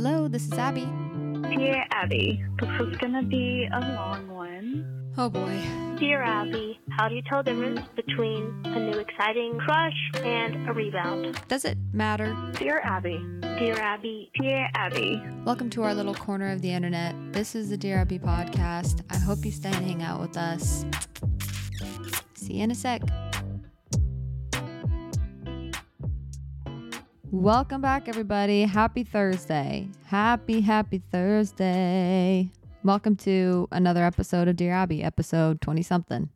Hello, this is Abby. Dear Abbey, this is gonna be a long one. Oh boy. Dear Abbey, how do you tell the difference between a new exciting crush and a rebound? Does it matter? Dear Abbey, Dear Abbey, dear Abbey, Welcome to our little corner of the internet. This is the Dear Abbey podcast. I hope you stay and hang out with us. See you in a sec. Welcome back, everybody. Happy Thursday. Happy, happy Thursday. Welcome to another episode of Dear Abbey, episode 20 something.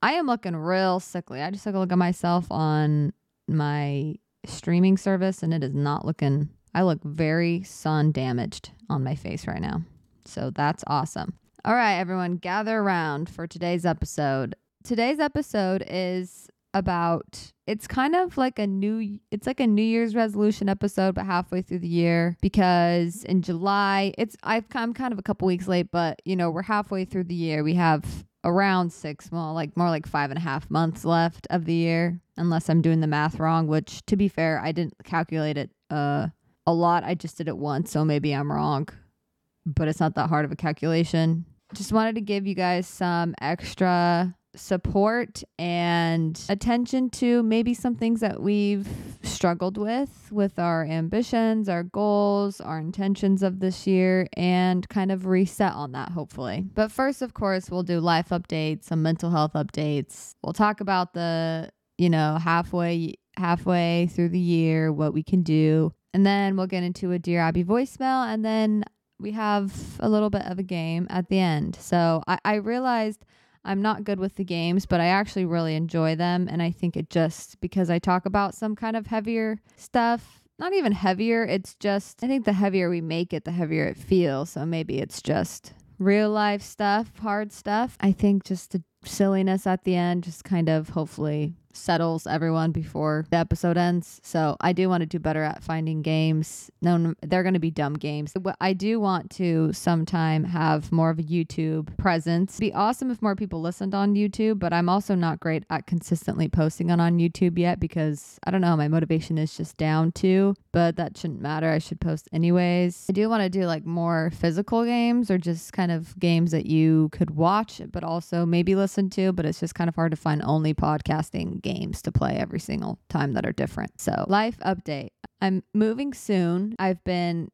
I am looking real sickly. I just took a look at myself on my streaming service and it is not looking, I look very sun damaged on my face right now. So that's awesome. All right, everyone, gather around for today's episode. Today's episode is about it's kind of like a new it's like a new year's resolution episode but halfway through the year because in july it's i've i'm kind of a couple weeks late but you know we're halfway through the year. We have around six well like more like five and a half months left of the year unless i'm doing the math wrong which to be fair i didn't calculate it uh a lot. I just did it once so maybe i'm wrong but it's not that hard of a calculation. Just wanted to give you guys some extra support and attention to maybe some things that we've struggled with with our ambitions, our goals, our intentions of this year and kind of reset on that hopefully. But first of course, we'll do life updates, some mental health updates. We'll talk about the, you know, halfway halfway through the year what we can do. And then we'll get into a Dear Abbey voicemail and then we have a little bit of a game at the end. So I, I realized I'm not good with the games, but I actually really enjoy them. And I think it just because I talk about some kind of heavier stuff, not even heavier, it's just, I think the heavier we make it, the heavier it feels. So maybe it's just real life stuff, hard stuff. I think just the silliness at the end just kind of hopefully settles everyone before the episode ends. So I do want to do better at finding games. No, they're going to be dumb games. I do want to sometime have more of a YouTube presence. It'd be awesome if more people listened on YouTube, but I'm also not great at consistently posting on on YouTube yet because I don't know, my motivation is just down too, but that shouldn't matter. I should post anyways. I do want to do like more physical games or just kind of games that you could watch but also maybe listen to, but it's just kind of hard to find only podcasting games to play every single time that are different. So, life update. I'm moving soon. I've been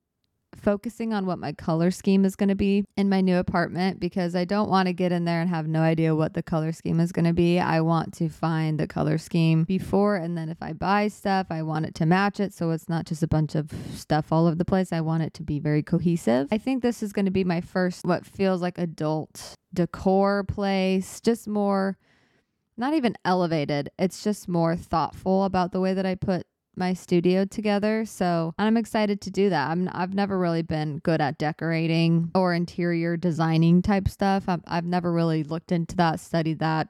focusing on what my color scheme is going to be in my new apartment because I don't want to get in there and have no idea what the color scheme is going to be. I want to find the color scheme before and then if I buy stuff, I want it to match it so it's not just a bunch of stuff all over the place. I want it to be very cohesive. I think this is going to be my first what feels like adult decor place, just more not even elevated. It's just more thoughtful about the way that I put my studio together. So I'm excited to do that. I'm, I've never really been good at decorating or interior designing type stuff. I've, I've never really looked into that, studied that,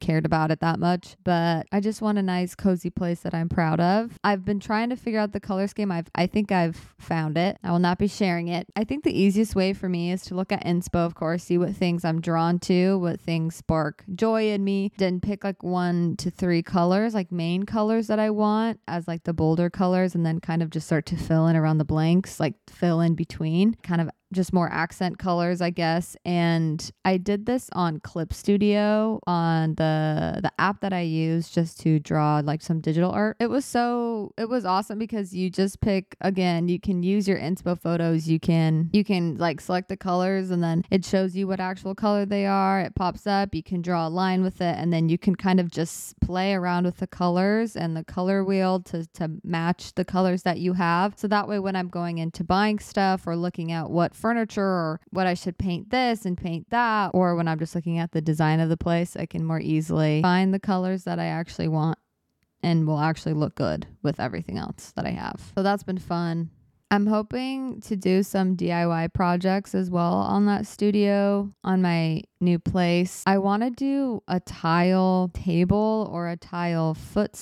cared about it that much, but I just want a nice cozy place that I'm proud of. I've been trying to figure out the color scheme. I've I think I've found it. I will not be sharing it. I think the easiest way for me is to look at inspo, of course, see what things I'm drawn to, what things spark joy in me, then pick like one to three colors, like main colors that I want as like the bolder colors, and then kind of just start to fill in around the blanks, like fill in between, kind of just more accent colors, I guess. And I did this on Clip Studio on the the app that I use just to draw like some digital art. It was so it was awesome because you just pick again, you can use your inspo photos, you can you can like select the colors and then it shows you what actual color they are. It pops up, you can draw a line with it and then you can kind of just play around with the colors and the color wheel to to match the colors that you have. So that way when I'm going into buying stuff or looking at what furniture or what I should paint this and paint that, or when I'm just looking at the design of the place, I can more easily find the colors that I actually want and will actually look good with everything else that I have. So that's been fun. I'm hoping to do some DIY projects as well on that studio on my new place. I want to do a tile table or a tile foot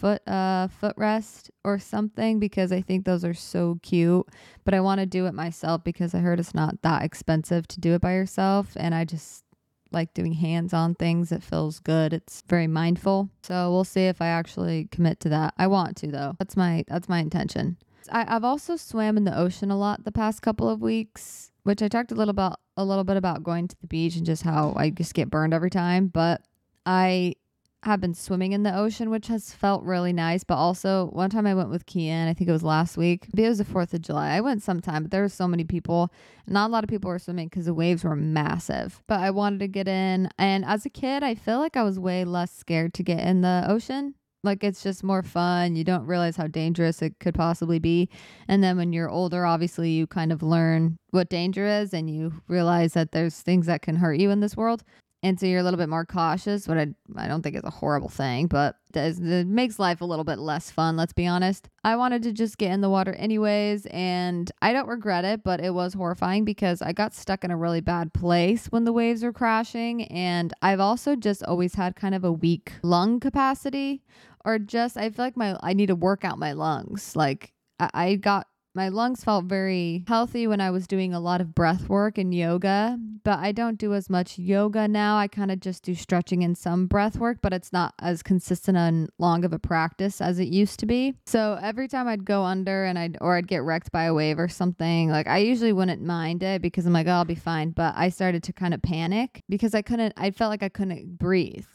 foot uh footrest or something because I think those are so cute. But I want to do it myself because I heard it's not that expensive to do it by yourself and I just like doing hands-on things. It feels good. It's very mindful. So we'll see if I actually commit to that. I want to though. That's my that's my intention. I, I've also swam in the ocean a lot the past couple of weeks, which I talked a little about a little bit about going to the beach and just how I just get burned every time. But I have been swimming in the ocean, which has felt really nice. But also, one time I went with Kian, I think it was last week. Maybe it was the 4th of July. I went sometime, but there were so many people. Not a lot of people were swimming because the waves were massive. But I wanted to get in. And as a kid, I feel like I was way less scared to get in the ocean. Like it's just more fun. You don't realize how dangerous it could possibly be. And then when you're older, obviously, you kind of learn what danger is and you realize that there's things that can hurt you in this world and so you're a little bit more cautious but i, I don't think it's a horrible thing but it makes life a little bit less fun let's be honest. I wanted to just get in the water anyways and i don't regret it but it was horrifying because i got stuck in a really bad place when the waves were crashing and i've also just always had kind of a weak lung capacity or just i feel like my i need to work out my lungs. Like I got my lungs felt very healthy when I was doing a lot of breath work and yoga, but I don't do as much yoga now. I kind of just do stretching and some breath work, but it's not as consistent and long of a practice as it used to be. So every time I'd go under and I'd or I'd get wrecked by a wave or something, like I usually wouldn't mind it because I'm like, oh, I'll be fine. But I started to kind of panic because I couldn't I felt like I couldn't breathe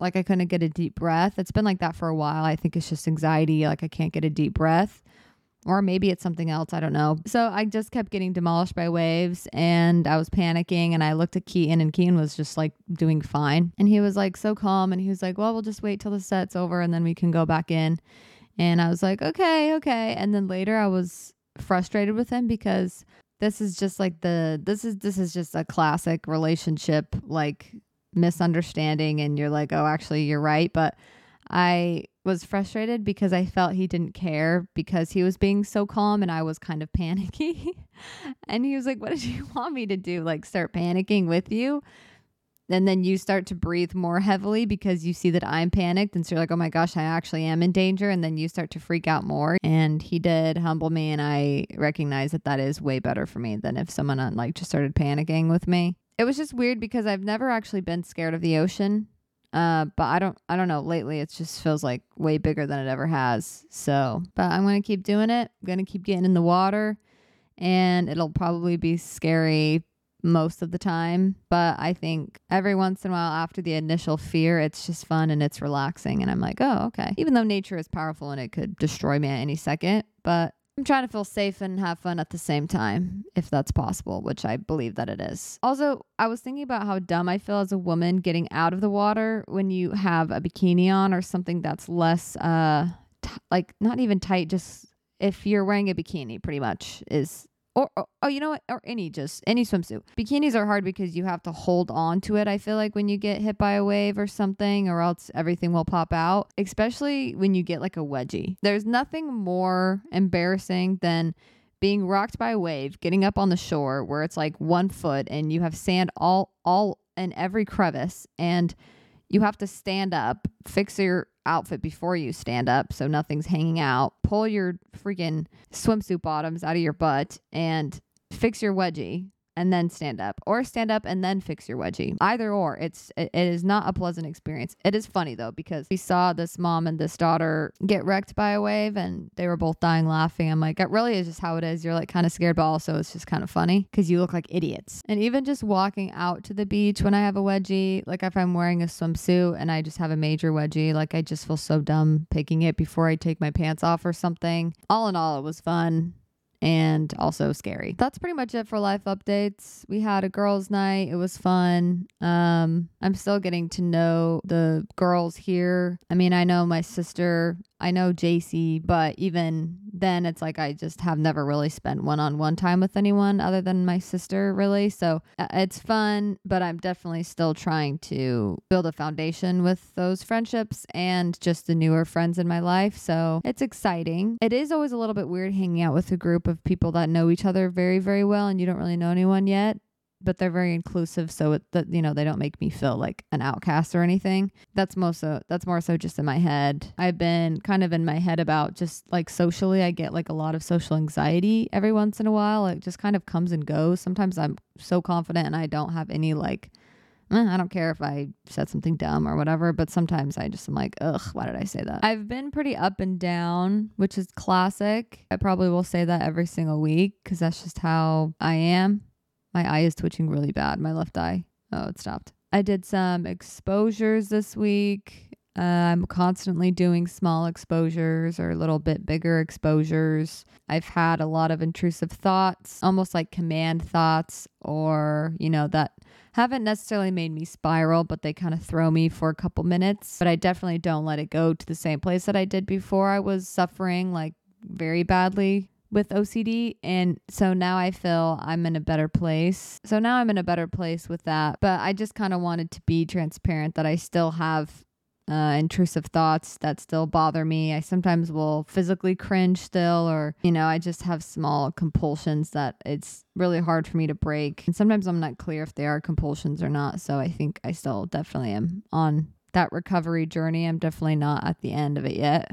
like I couldn't get a deep breath. It's been like that for a while. I think it's just anxiety. Like I can't get a deep breath or maybe it's something else. I don't know. So I just kept getting demolished by waves and I was panicking and I looked at Keaton and Keaton was just like doing fine. And he was like so calm and he was like, well, we'll just wait till the set's over and then we can go back in. And I was like, okay, okay. And then later I was frustrated with him because this is just like the this is this is just a classic relationship like misunderstanding and you're like, "Oh, actually you're right." But I was frustrated because I felt he didn't care because he was being so calm and I was kind of panicky. and he was like, What did you want me to do? Like, start panicking with you? And then you start to breathe more heavily because you see that I'm panicked. And so you're like, Oh my gosh, I actually am in danger. And then you start to freak out more. And he did humble me. And I recognize that that is way better for me than if someone uh, like just started panicking with me. It was just weird because I've never actually been scared of the ocean uh, but I don't, I don't know. Lately, it just feels like way bigger than it ever has. So, but I'm gonna keep doing it. I'm gonna keep getting in the water, and it'll probably be scary most of the time. But I think every once in a while, after the initial fear, it's just fun and it's relaxing. And I'm like, oh, okay. Even though nature is powerful and it could destroy me at any second, but I'm trying to feel safe and have fun at the same time, if that's possible, which I believe that it is. Also, I was thinking about how dumb I feel as a woman getting out of the water when you have a bikini on or something that's less, uh, t- like not even tight, just if you're wearing a bikini, pretty much is or, or, oh you know what? Or any just any swimsuit. Bikinis are hard because you have to hold on to it i feel like when you get hit by a wave or something or else everything will pop out especially when you get like a wedgie. There's nothing more embarrassing than being rocked by a wave getting up on the shore where it's like one foot and you have sand all all in every crevice and you have to stand up, fix your outfit before you stand up so nothing's hanging out, pull your freaking swimsuit bottoms out of your butt, and fix your wedgie and then stand up or stand up and then fix your wedgie. Either or it's it, is not a pleasant experience. It is funny though because we saw this mom and this daughter get wrecked by a wave and they were both dying laughing. I'm like it really is just how it is. You're like kind of scared but also it's just kind of funny because you look like idiots. And even just walking out to the beach when i have a wedgie like if i'm wearing a swimsuit and i just have a major wedgie like i just feel so dumb picking it before i take my pants off or something. All in all it was fun and also scary. That's pretty much it for life updates. We had a girls' night. It was fun. Um, I'm still getting to know the girls here. I mean, I know my sister, I know JC, but even then, it's like I just have never really spent one on one time with anyone other than my sister, really. So uh, it's fun, but I'm definitely still trying to build a foundation with those friendships and just the newer friends in my life. So it's exciting. It is always a little bit weird hanging out with a group of people that know each other very, very well and you don't really know anyone yet but they're very inclusive so that you know they don't make me feel like an outcast or anything that's most so that's more so just in my head i've been kind of in my head about just like socially i get like a lot of social anxiety every once in a while it just kind of comes and goes sometimes i'm so confident and i don't have any like eh, I don't care if I said something dumb or whatever, but sometimes I just am like, ugh, why did I say that? I've been pretty up and down, which is classic. I probably will say that every single week because that's just how I am. My eye is twitching really bad, my left eye. Oh, it stopped. I did some exposures this week. Uh, I'm constantly doing small exposures or a little bit bigger exposures. I've had a lot of intrusive thoughts, almost like command thoughts, or, you know, that haven't necessarily made me spiral, but they kind of throw me for a couple minutes. But I definitely don't let it go to the same place that I did before I was suffering like very badly with OCD. And so now I feel I'm in a better place. So now I'm in a better place with that. But I just kind of wanted to be transparent that I still have uh, intrusive thoughts that still bother me. I sometimes will physically cringe still, or, you know, I just have small compulsions that it's really hard for me to break. And sometimes I'm not clear if they are compulsions or not. So I think I still definitely am on that recovery journey. I'm definitely not at the end of it yet.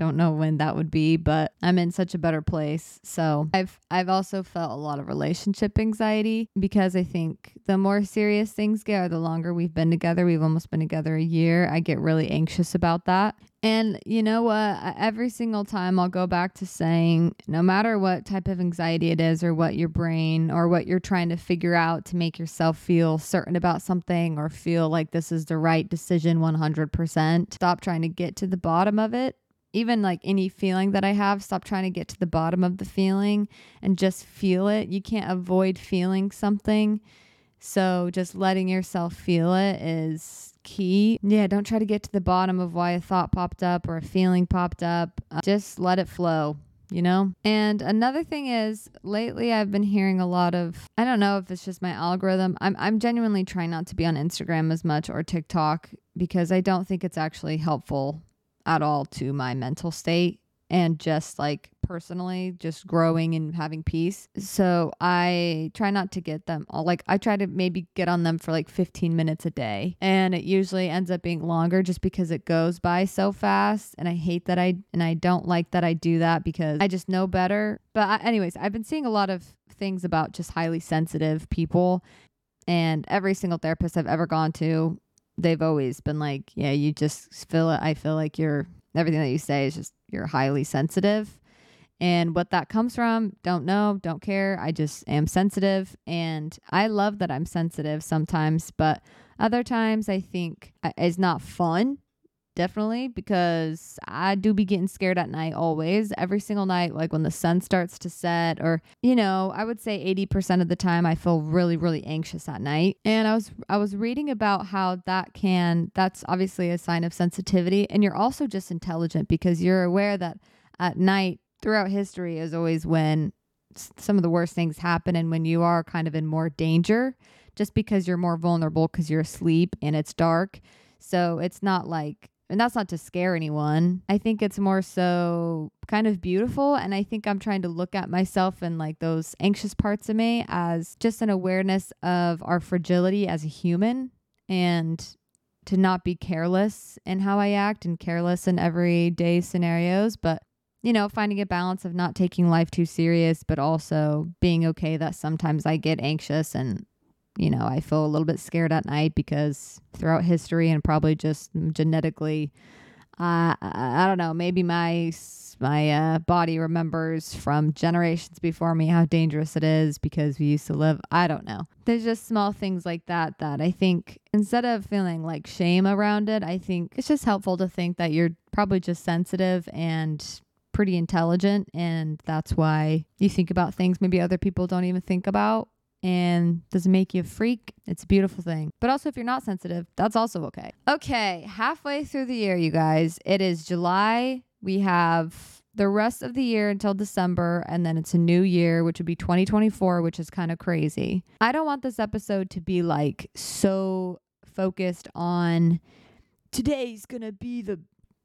Don't know when that would be, but I'm in such a better place. So I've I've also felt a lot of relationship anxiety because I think the more serious things get or the longer we've been together, we've almost been together a year, I get really anxious about that. And you know what? Every single time I'll go back to saying, no matter what type of anxiety it is, or what your brain or what you're trying to figure out to make yourself feel certain about something or feel like this is the right decision 100%, stop trying to get to the bottom of it even like any feeling that I have, stop trying to get to the bottom of the feeling and just feel it. You can't avoid feeling something. So just letting yourself feel it is key. Yeah, don't try to get to the bottom of why a thought popped up or a feeling popped up. Uh, just let it flow. You know? And another thing is lately I've been hearing a lot of I don't know if it's just my algorithm. I'm I'm genuinely trying not to be on Instagram as much or TikTok because I don't think it's actually helpful at all to my mental state and just like personally just growing and having peace. So I try not to get them all like I try to maybe get on them for like 15 minutes a day and it usually ends up being longer just because it goes by so fast and I hate that I and I don't like that I do that because I just know better. But I, anyways, I've been seeing a lot of things about just highly sensitive people and every single therapist I've ever gone to they've always been like, yeah, you just feel it. I feel like you're everything that you say is just you're highly sensitive. And what that comes from, don't know, don't care. I just am sensitive. And I love that I'm sensitive sometimes, but other times I think it's not fun definitely because I do be getting scared at night always. Every single night like when the sun starts to set or you know I would say 80% of the time I feel really really anxious at night. And I was I was reading about how that can that's obviously a sign of sensitivity. And you're also just intelligent because you're aware that at night throughout history is always when some of the worst things happen and when you are kind of in more danger just because you're more vulnerable because you're asleep and it's dark. So it's not like and that's not to scare anyone. I think it's more so kind of beautiful. And I think I'm trying to look at myself and like those anxious parts of me as just an awareness of our fragility as a human and to not be careless in how I act and careless in everyday scenarios, but you know, finding a balance of not taking life too serious, but also being okay that sometimes I get anxious and you know, I feel a little bit scared at night because throughout history and probably just genetically, uh, I don't know, maybe my my uh, body remembers from generations before me how dangerous it is because we used to live. I don't know. There's just small things like that that I think instead of feeling like shame around it, I think it's just helpful to think that you're probably just sensitive and pretty intelligent and that's why you think about things maybe other people don't even think about and doesn't make you a freak, it's a beautiful thing. But also, if you're not sensitive, that's also okay. Okay, halfway through the year, you guys, it is July. We have the rest of the year until December, and then it's a new year, which would be 2024, which is kind of crazy. I don't want this episode to be like so focused on today's gonna be the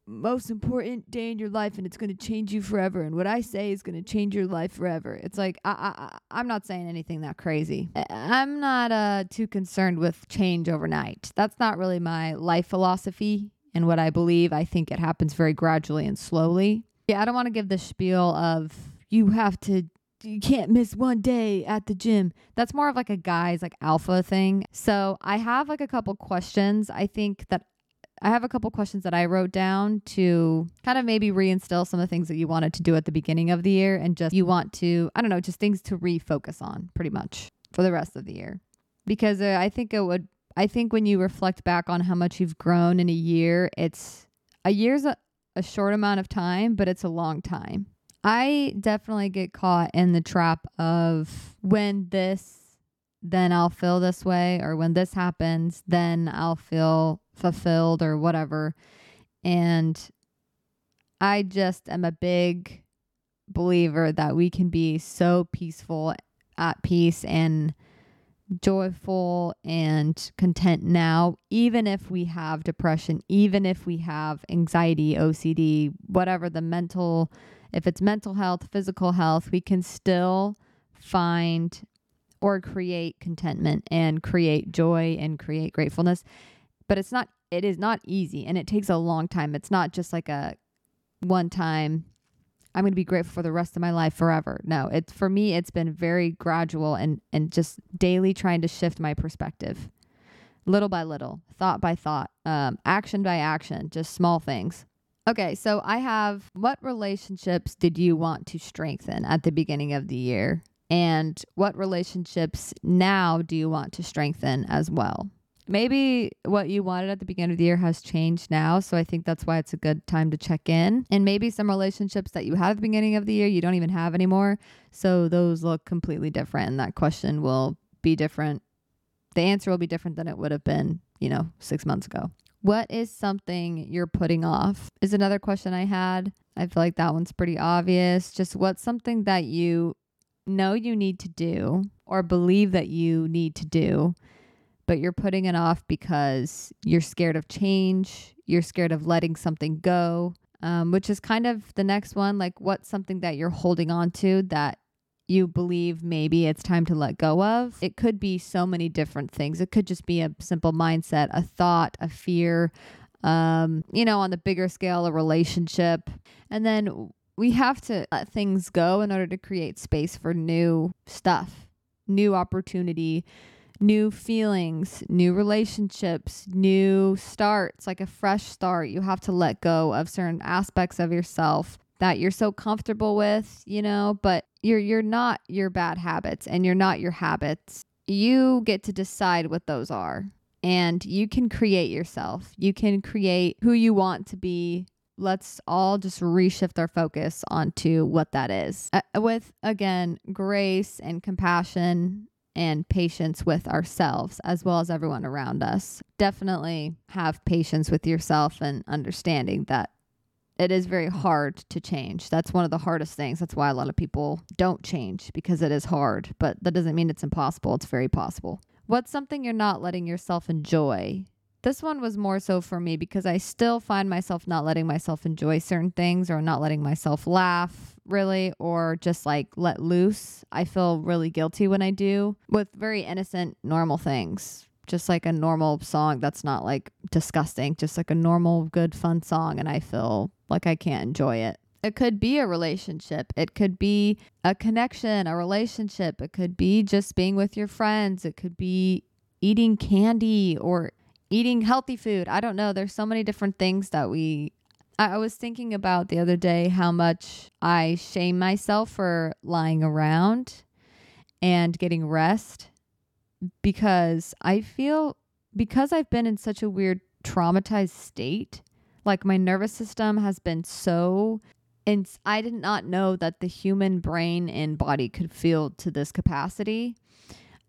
most important day in your life and it's going to change you forever and what i say is going to change your life forever it's like I, I i'm not saying anything that crazy i'm not uh too concerned with change overnight that's not really my life philosophy and what i believe i think it happens very gradually and slowly yeah i don't want to give the spiel of you have to you can't miss one day at the gym. That's more of like a guy's like alpha thing. So I have like a couple questions. I think that I have a couple questions that I wrote down to kind of maybe reinstill some of the things that you wanted to do at the beginning of the year and just you want to, I don't know, just things to refocus on pretty much for the rest of the year. Because uh, I think it would, I think when you reflect back on how much you've grown in a year, it's a year's a, a short amount of time, but it's a long time. I definitely get caught in the trap of when this, then I'll feel this way, or when this happens, then I'll feel fulfilled or whatever. And I just am a big believer that we can be so peaceful, at peace, and joyful and content now, even if we have depression, even if we have anxiety, OCD, whatever the mental if it's mental health, physical health, we can still find or create contentment and create joy and create gratefulness. But it's not, it is not easy and it takes a long time. It's not just like a one time, I'm going to be grateful for the rest of my life forever. No, it's for me, it's been very gradual and, and just daily trying to shift my perspective little by little, thought by thought, um, action by action, just small things. Okay, so I have what relationships did you want to strengthen at the beginning of the year? And what relationships now do you want to strengthen as well? Maybe what you wanted at the beginning of the year has changed now. So I think that's why it's a good time to check in. And maybe some relationships that you had at the beginning of the year, you don't even have anymore. So those look completely different. And that question will be different. The answer will be different than it would have been, you know, six months ago. What is something you're putting off? Is another question I had. I feel like that one's pretty obvious. Just what's something that you know you need to do or believe that you need to do, but you're putting it off because you're scared of change, you're scared of letting something go, um, which is kind of the next one. Like, what's something that you're holding on to that you believe maybe it's time to let go of. It could be so many different things. It could just be a simple mindset, a thought, a fear, um, you know, on the bigger scale, a relationship. And then we have to let things go in order to create space for new stuff, new opportunity, new feelings, new relationships, new starts, like a fresh start. You have to let go of certain aspects of yourself that you're so comfortable with, you know, but you're you're not your bad habits and you're not your habits. You get to decide what those are. And you can create yourself. You can create who you want to be. Let's all just reshift our focus onto what that is. Uh, with again, grace and compassion and patience with ourselves as well as everyone around us. Definitely have patience with yourself and understanding that it is very hard to change. That's one of the hardest things. That's why a lot of people don't change because it is hard, but that doesn't mean it's impossible. It's very possible. What's something you're not letting yourself enjoy? This one was more so for me because I still find myself not letting myself enjoy certain things or not letting myself laugh really or just like let loose. I feel really guilty when I do with very innocent, normal things just like a normal song that's not like disgusting, just like a normal, good, fun song. And I feel like I can't enjoy it. It could be a relationship. It could be a connection, a relationship. It could be just being with your friends. It could be eating candy or eating healthy food. I don't know. There's so many different things that we. I was thinking about the other day how much I shame myself for lying around and getting rest because I feel because I've been in such a weird traumatized state, like my nervous system has been so and I did not know that the human brain and body could feel to this capacity.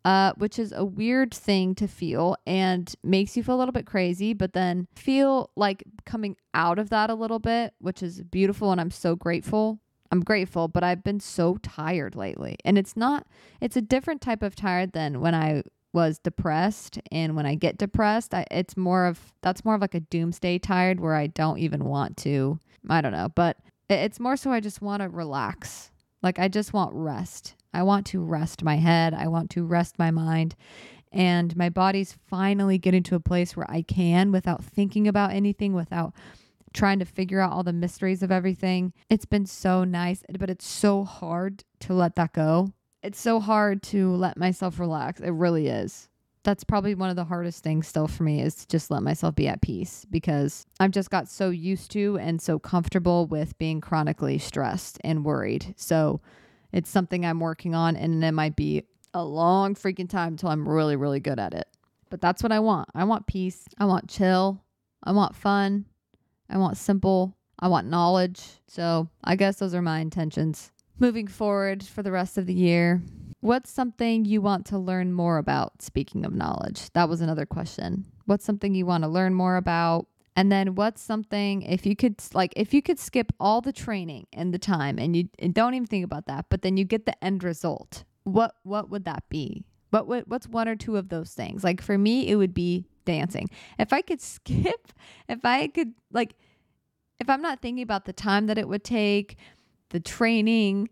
Uh, which is a weird thing to feel and makes you feel a little bit crazy, but then feel like coming out of that a little bit, which is beautiful. And I'm so grateful I'm grateful, but I've been so tired lately. And it's not, it's a different type of tired than when I was depressed. And when I get depressed, I, it's more of, that's more of like a doomsday tired where I don't even want to, I don't know, but it's more so I just want to relax. Like I just want rest. I want to rest my head. I want to rest my mind. And my body's finally getting to a place where I can without thinking about anything, without trying to figure out all the mysteries of everything. It's been so nice, but it's so hard to let that go. It's so hard to let myself relax. It really is. That's probably one of the hardest things still for me is to just let myself be at peace because I've just got so used to and so comfortable with being chronically stressed and worried. So it's something I'm working on and it might be a long freaking time until I'm really, really good at it. But that's what I want. I want peace. I want chill. I want fun. I want simple. I want knowledge. So I guess those are my intentions. Moving forward for the rest of the year, what's something you want to learn more about? Speaking of knowledge, that was another question. What's something you want to learn more about? And then what's something if you could like if you could skip all the training and the time and you and don't even think about that, but then you get the end result. What what would that be? What would what's one or two of those things? Like for me, it would be dancing. If I could skip, if I could like if I'm not thinking about the time that it would take, the training,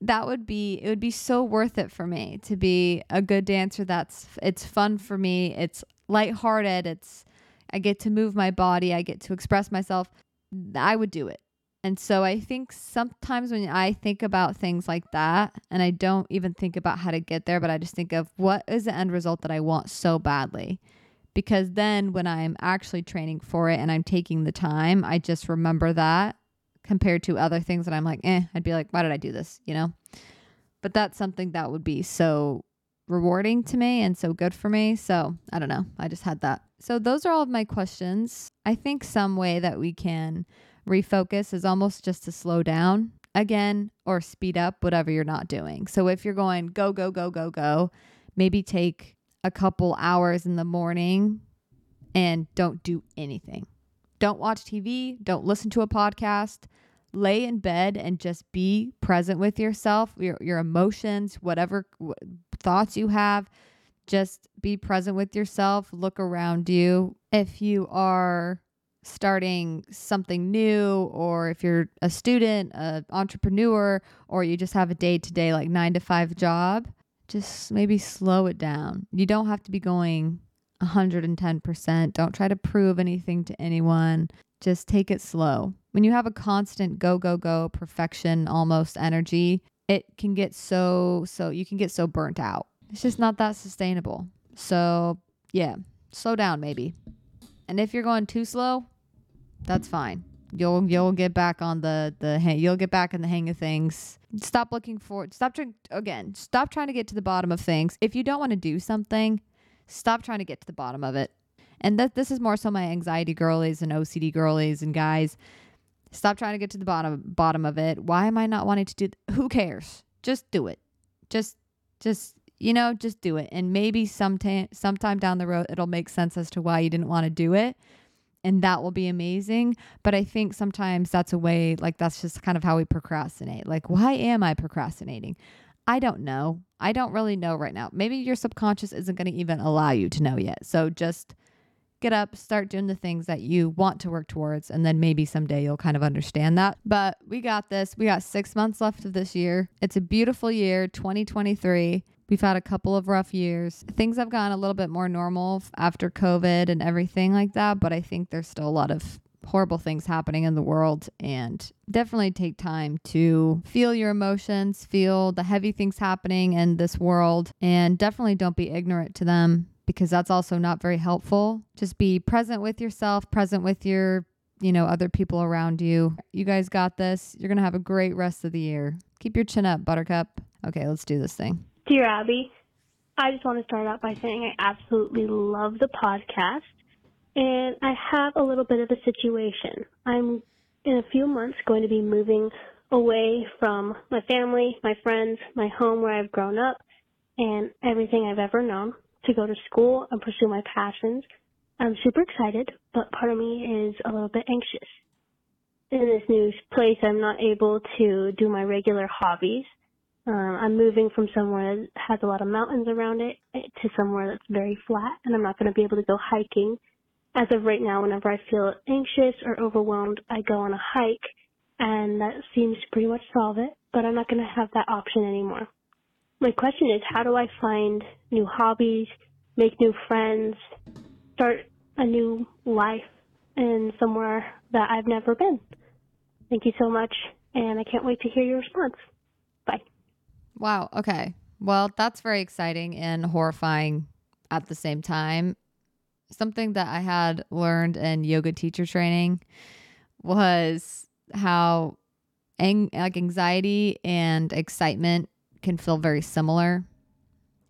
that would be it would be so worth it for me to be a good dancer that's it's fun for me it's lighthearted it's i get to move my body i get to express myself i would do it and so i think sometimes when i think about things like that and i don't even think about how to get there but i just think of what is the end result that i want so badly because then when i'm actually training for it and i'm taking the time i just remember that compared to other things that I'm like, eh, I'd be like, why did I do this? You know? But that's something that would be so rewarding to me and so good for me. So I don't know. I just had that. So those are all of my questions. I think some way that we can refocus is almost just to slow down again or speed up whatever you're not doing. So if you're going go, go, go, go, go, maybe take a couple hours in the morning and don't do anything. Don't watch TV, don't listen to a podcast. Lay in bed and just be present with yourself, your your emotions, whatever w- thoughts you have. Just be present with yourself, look around you. If you are starting something new or if you're a student, an entrepreneur or you just have a day-to-day like 9 to 5 job, just maybe slow it down. You don't have to be going 110%. Don't try to prove anything to anyone. Just take it slow. When you have a constant go, go, go, perfection almost energy, it can get so, so, you can get so burnt out. It's just not that sustainable. So, yeah, slow down maybe. And if you're going too slow, that's fine. You'll you'll get back on the the you'll get back in the hang of things. Stop looking for stop trying again. Stop trying to get to the bottom of things. If you don't want to do something, Stop trying to get to the bottom of it. And that this is more so my anxiety girlies and OCD girlies and guys. Stop trying to get to the bottom bottom of it. Why am I not wanting to do th- who cares? Just do it. Just just you know, just do it. And maybe sometime sometime down the road it'll make sense as to why you didn't want to do it. And that will be amazing. But I think sometimes that's a way like that's just kind of how we procrastinate. Like, why am I procrastinating? I don't know. I don't really know right now. Maybe your subconscious isn't going to even allow you to know yet. So just get up, start doing the things that you want to work towards, and then maybe someday you'll kind of understand that. But we got this. We got six months left of this year. It's a beautiful year, 2023. We've had a couple of rough years. Things have gotten a little bit more normal after COVID and everything like that, but I think there's still a lot of horrible things happening in the world and definitely take time to feel your emotions, feel the heavy things happening in this world, and definitely don't be ignorant to them because that's also not very helpful. Just be present with yourself, present with your, you know, other people around you. You guys got this. You're going to have a great rest of the year. Keep your chin up, Buttercup. Okay, let's do this thing. Dear Abbey, I just want to start out by saying I absolutely love the podcast and I have a little bit of a situation. I'm in a few months going to be moving away from my family, my friends, my home where I've grown up, and everything I've ever known to go to school and pursue my passions. I'm super excited, but part of me is a little bit anxious. In this new place, I'm not able to do my regular hobbies. Um, I'm moving from somewhere that has a lot of mountains around it to somewhere that's very flat, and I'm not going to be able to go hiking as of right now, whenever I feel anxious or overwhelmed, I go on a hike, and that seems to pretty much solve it, but I'm not going to have that option anymore. My question is, how do I find new hobbies, make new friends, start a new life in somewhere that I've never been. Thank you so much, and I can't wait to hear your response. Wow. Okay. Well, that's very exciting and horrifying at the same time. Something that I had learned in yoga teacher training was how ang- like anxiety and excitement can feel very similar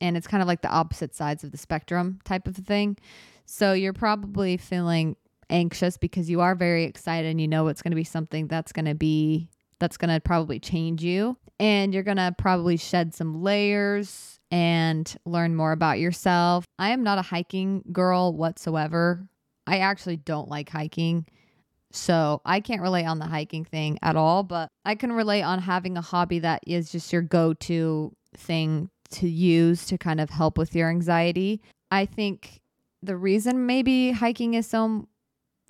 and it's kind of like the opposite sides of the spectrum type of thing. So you're probably feeling anxious because you are very excited and you know it's going to be something that's going to be that's going to probably change you and you're going to probably shed some layers and learn more about yourself. I am not a hiking girl whatsoever. I actually don't like hiking. So I can't relate on the hiking thing at all, but I can relate on having a hobby that is just your go to thing to use to kind of help with your anxiety. I think the reason maybe hiking is so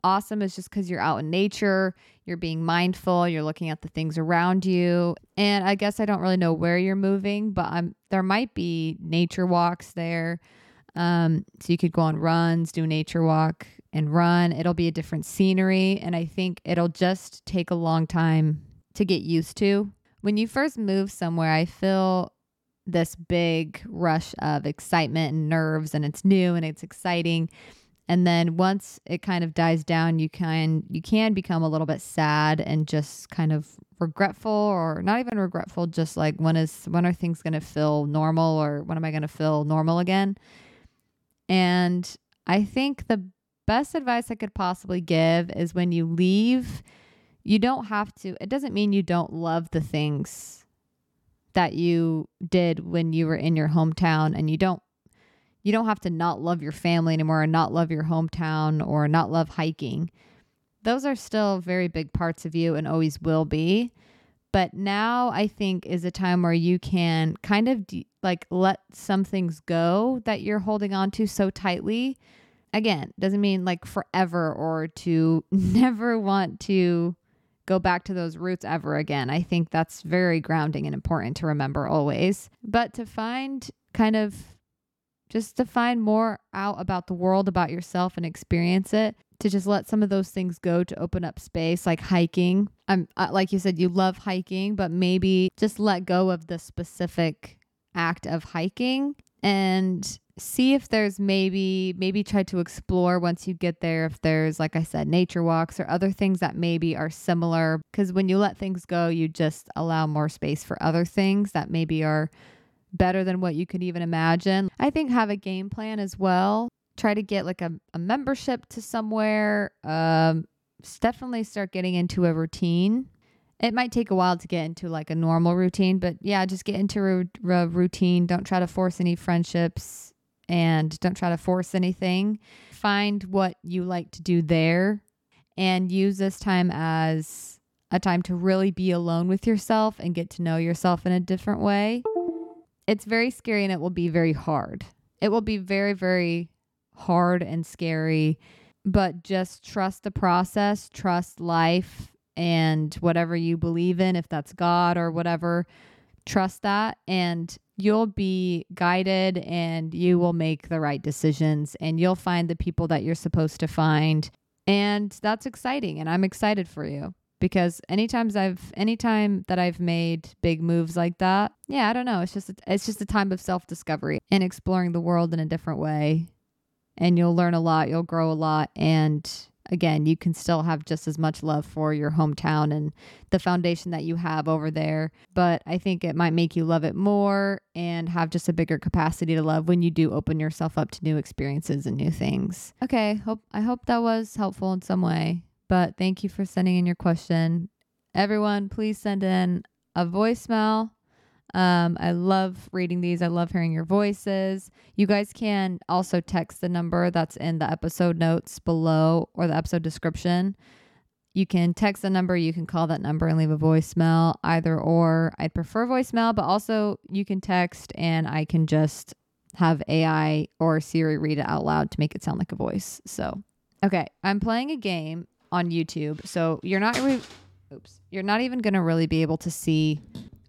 awesome is just because you're out in nature, you're being mindful, you're looking at the things around you. And I guess I don't really know where you're moving, but I'm there might be nature walks there. Um, so you could go on runs, do a nature walk and run. It'll be a different scenery. And I think it'll just take a long time to get used to. When you first move somewhere, I feel this big rush of excitement and nerves and it's new and it's exciting and then once it kind of dies down you can you can become a little bit sad and just kind of regretful or not even regretful just like when is when are things going to feel normal or when am i going to feel normal again? And i think the best advice i could possibly give is when you leave you don't have to it doesn't mean you don't love the things that you did when you were in your hometown and you don't you don't have to not love your family anymore and not love your hometown or not love hiking. Those are still very big parts of you and always will be. But now I think is a time where you can kind of de- like let some things go that you're holding on to so tightly. Again, doesn't mean like forever or to never want to go back to those roots ever again. I think that's very grounding and important to remember always. But to find kind of just to find more out about the world, about yourself, and experience it. To just let some of those things go to open up space, like hiking. I'm uh, like you said, you love hiking, but maybe just let go of the specific act of hiking and see if there's maybe maybe try to explore once you get there if there's like I said nature walks or other things that maybe are similar cuz when you let things go you just allow more space for other things that maybe are better than what you could even imagine. I think have a game plan as well. Try to get like a, a membership to somewhere. Um definitely start getting into a routine it might take a while to get into like a normal routine, but yeah, just get into a, a routine. Don't try to force any friendships and don't try to force anything. Find what you like to do there and use this time as a time to really be alone with yourself and get to know yourself in a different way. It's very scary and it will be very hard. It will be very, very hard and scary, but just trust the process, trust life and whatever you believe in, if that's God or whatever, trust that. And you'll be guided and you will make the right decisions and you'll find the people that you're supposed to find. And that's exciting. And I'm excited for you because anytime I've anytime that I've made big moves like that, yeah, I don't know, it's just it's just a time of self-discovery and exploring the world in a different way. And you'll learn a lot, you'll grow a lot and again, you can still have just as much love for your hometown and the foundation that you have over there. But I think it might make you love it more and have just a bigger capacity to love when you do open yourself up to new experiences and new things. Okay, hope I hope that was helpful in some way. But thank you for sending in your question. Everyone, please send in a voicemail um, I love reading these. I love hearing your voices. You guys can also text the number that's in the episode notes below or the episode description. You can text the number, you can call that number and leave a voicemail, either or. I'd prefer voicemail, but also you can text and I can just have AI or Siri read it out loud to make it sound like a voice. So, okay, I'm playing a game on YouTube. So, you're not re- oops, you're not even going to really be able to see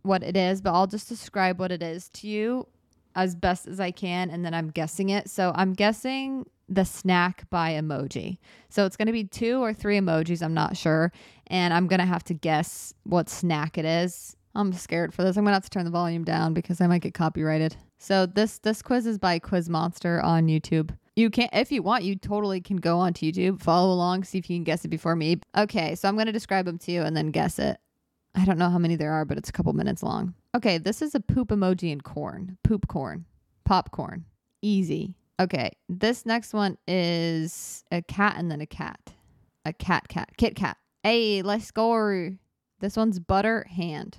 what it is, but I'll just describe what it is to you as best as I can and then I'm guessing it. So I'm guessing the snack by emoji. So it's going to be two or three emojis, I'm not sure, and I'm going to have to guess what snack it is. I'm scared for this. I'm going to have to turn the volume down because I might get copyrighted. So this this quiz is by Quiz Monster on YouTube. You can if you want, you totally can go onto YouTube, follow along, see if you can guess it before me. Okay, so I'm going to describe them to you and then guess it. I don't know how many there are, but it's a couple minutes long. Okay, this is a poop emoji and corn. Poop corn. Popcorn. Easy. Okay, this next one is a cat and then a cat. A cat cat. Kit cat. Hey, let's go. This one's butter hand.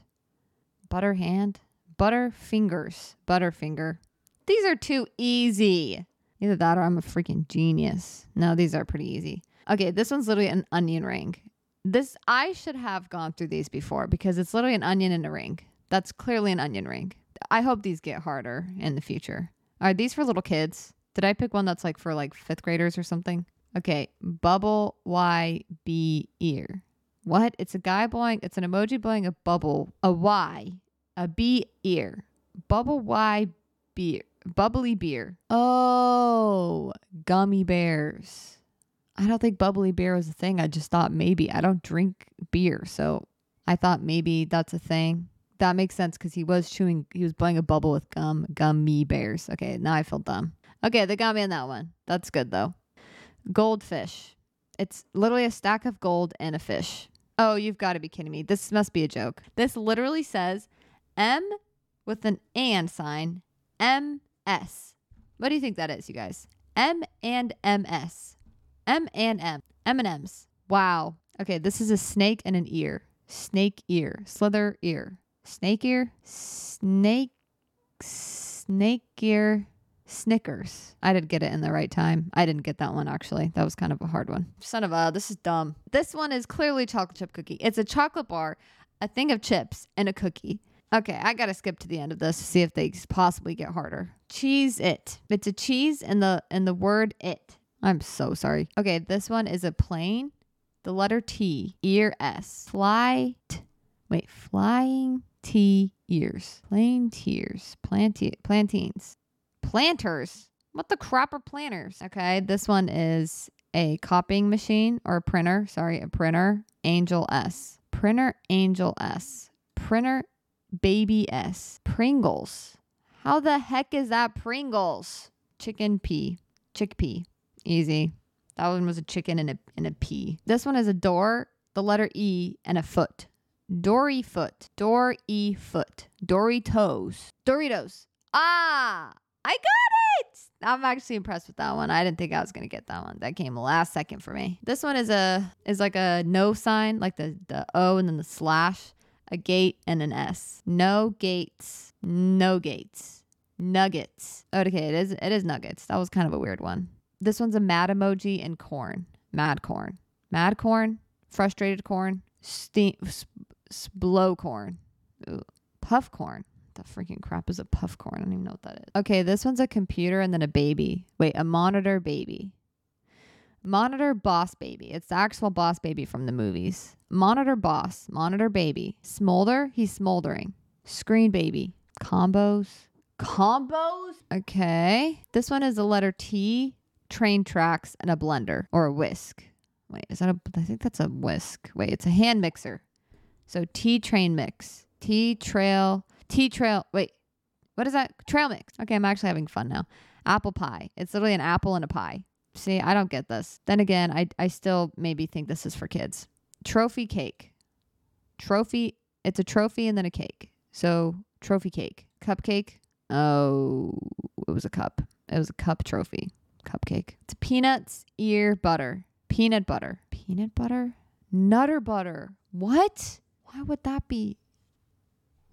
Butter hand? Butter fingers. Butterfinger. These are too easy. Either that or I'm a freaking genius. No, these are pretty easy. Okay, this one's literally an onion ring. This I should have gone through these before because it's literally an onion in a ring. That's clearly an onion ring. I hope these get harder in the future. Are these for little kids? Did I pick one that's like for like fifth graders or something? Okay, bubble Y B ear. What? It's a guy blowing. It's an emoji blowing a bubble, a Y, a B ear, bubble Y beer, bubbly beer. Oh, gummy bears. I don't think bubbly beer was a thing. I just thought maybe. I don't drink beer, so I thought maybe that's a thing. That makes sense because he was chewing, he was blowing a bubble with gum, gummy bears. Okay, now I feel dumb. Okay, they got me on that one. That's good though. Goldfish. It's literally a stack of gold and a fish. Oh, you've got to be kidding me. This must be a joke. This literally says M with an and sign, MS. What do you think that is, you guys? M and MS. M and M. M&Ms. Wow. Okay, this is a snake and an ear. Snake ear. Slither ear. Snake ear. Snake. Snake ear. Snickers. I did get it in the right time. I didn't get that one actually. That was kind of a hard one. Son of a, this is dumb. This one is clearly chocolate chip cookie. It's a chocolate bar, a thing of chips, and a cookie. Okay, I gotta skip to the end of this to see if they possibly get harder. Cheese it. It's a cheese and the and the word it. I'm so sorry. Okay, this one is a plane. The letter T, ear S. Fly. T, wait, flying T ears. Plain tears. Planti- plantains. Planters. What the crap are planters? Okay, this one is a copying machine or a printer. Sorry, a printer. Angel S. Printer Angel S. Printer Baby S. Pringles. How the heck is that Pringles? Chicken pea. Chickpea. Easy. That one was a chicken and a and a pea. This one is a door, the letter E, and a foot. Dory foot. Door E foot. toes. Doritos. Ah, I got it. I'm actually impressed with that one. I didn't think I was gonna get that one. That came last second for me. This one is a is like a no sign, like the the O and then the slash, a gate and an S. No gates. No gates. Nuggets. Okay, it is it is nuggets. That was kind of a weird one. This one's a mad emoji and corn. Mad corn. Mad corn. Frustrated corn. Steam. Blow corn. Ooh. Puff corn. The freaking crap is a puff corn? I don't even know what that is. Okay, this one's a computer and then a baby. Wait, a monitor baby. Monitor boss baby. It's the actual boss baby from the movies. Monitor boss. Monitor baby. Smolder. He's smoldering. Screen baby. Combos. Combos? Okay. This one is the letter T train tracks, and a blender or a whisk. Wait, is that a? I think that's a whisk. Wait, it's a hand mixer. So T train mix, T trail, T trail. Wait, what is that? Trail mix. Okay, I'm actually having fun now. Apple pie. It's literally an apple and a pie. See, I don't get this. Then again, I I still maybe think this is for kids. Trophy cake. Trophy. It's a trophy and then a cake. So trophy cake. Cupcake. Oh, it was a cup. It was a cup trophy cupcake. It's peanuts, ear, butter. Peanut butter. Peanut butter? Nutter butter. What? Why would that be?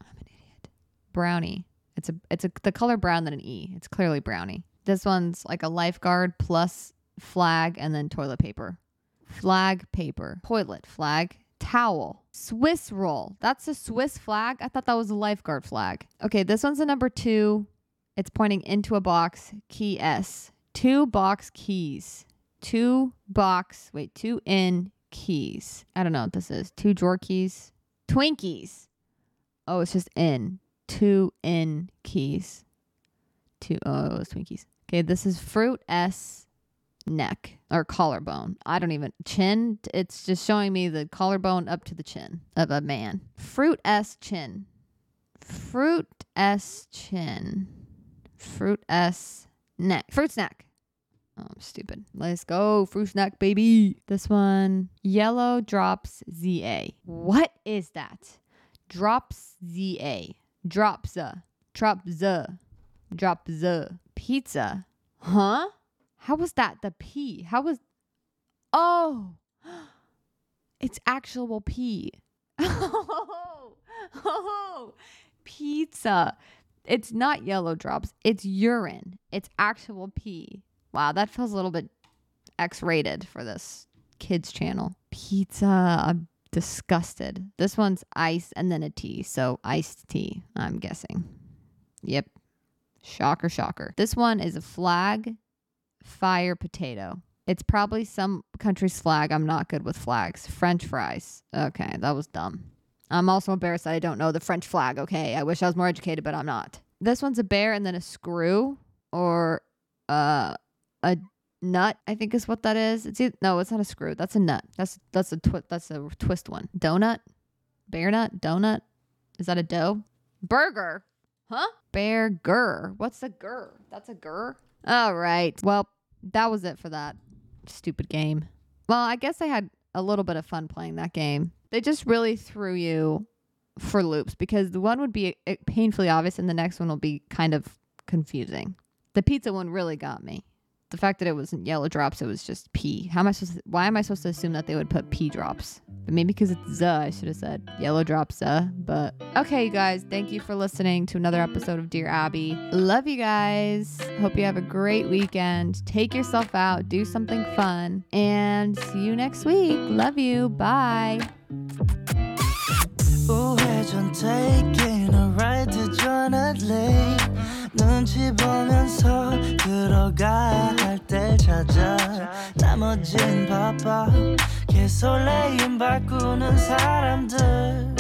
I'm an idiot. Brownie. It's a it's a the color brown than an E. It's clearly brownie. This one's like a lifeguard plus flag and then toilet paper. Flag paper. Toilet flag. Towel. Swiss roll. That's a Swiss flag. I thought that was a lifeguard flag. Okay, this one's a number two. It's pointing into a box. Key S. Two box keys. Two box, wait, two in keys. I don't know what this is. Two drawer keys. Twinkies. Oh, it's just in. Two in keys. Two, oh, it was Twinkies. Okay, this is fruit S. neck or collarbone. I don't even chin. It's just showing me the collarbone up to the chin of a man. Fruit S chin. Fruit S chin. Fruit S neck. Fruit snack. Oh, I'm stupid. Let's go. Fruit snack, baby. This one. Yellow drops ZA. What is that? Drops ZA. Drops uh, a. Drop Z. Uh, Drop Z. Uh, pizza. Huh? How was that the P? How was. Oh. It's actual P. Oh. Oh. Pizza. It's not yellow drops. It's urine. It's actual pee. Wow, that feels a little bit X rated for this kids channel. Pizza. I'm disgusted. This one's ice and then a tea. So iced tea, I'm guessing. Yep. Shocker, shocker. This one is a flag fire potato. It's probably some country's flag. I'm not good with flags. French fries. Okay, that was dumb. I'm also embarrassed that I don't know the French flag. Okay, I wish I was more educated, but I'm not. This one's a bear and then a screw or uh, a nut. I think is what that is. It's either, no, it's not a screw. That's a nut. That's that's a twi- that's a twist one. Donut, bear nut, donut. Is that a dough? Burger, huh? Bear gur. What's a gur? That's a gur. All right. Well, that was it for that stupid game. Well, I guess I had a little bit of fun playing that game. They just really threw you for loops because the one would be uh, painfully obvious and the next one will be kind of confusing. The pizza one really got me. The fact that it wasn't yellow drops, it was just pee. How am I supposed to, why am I supposed to assume that they would put pee drops? But maybe because it's Z, I should have said yellow drops Z. But okay, you guys, thank you for listening to another episode of Dear Abbey. Love you guys. Hope you have a great weekend. Take yourself out, do something fun, and see you next week. Love you. Bye. 우회 전 taking a ride to Jonah Lake 눈치 보면서 들어가야 할때 찾아. 나머진 바빠. 개설레임 바꾸는 사람들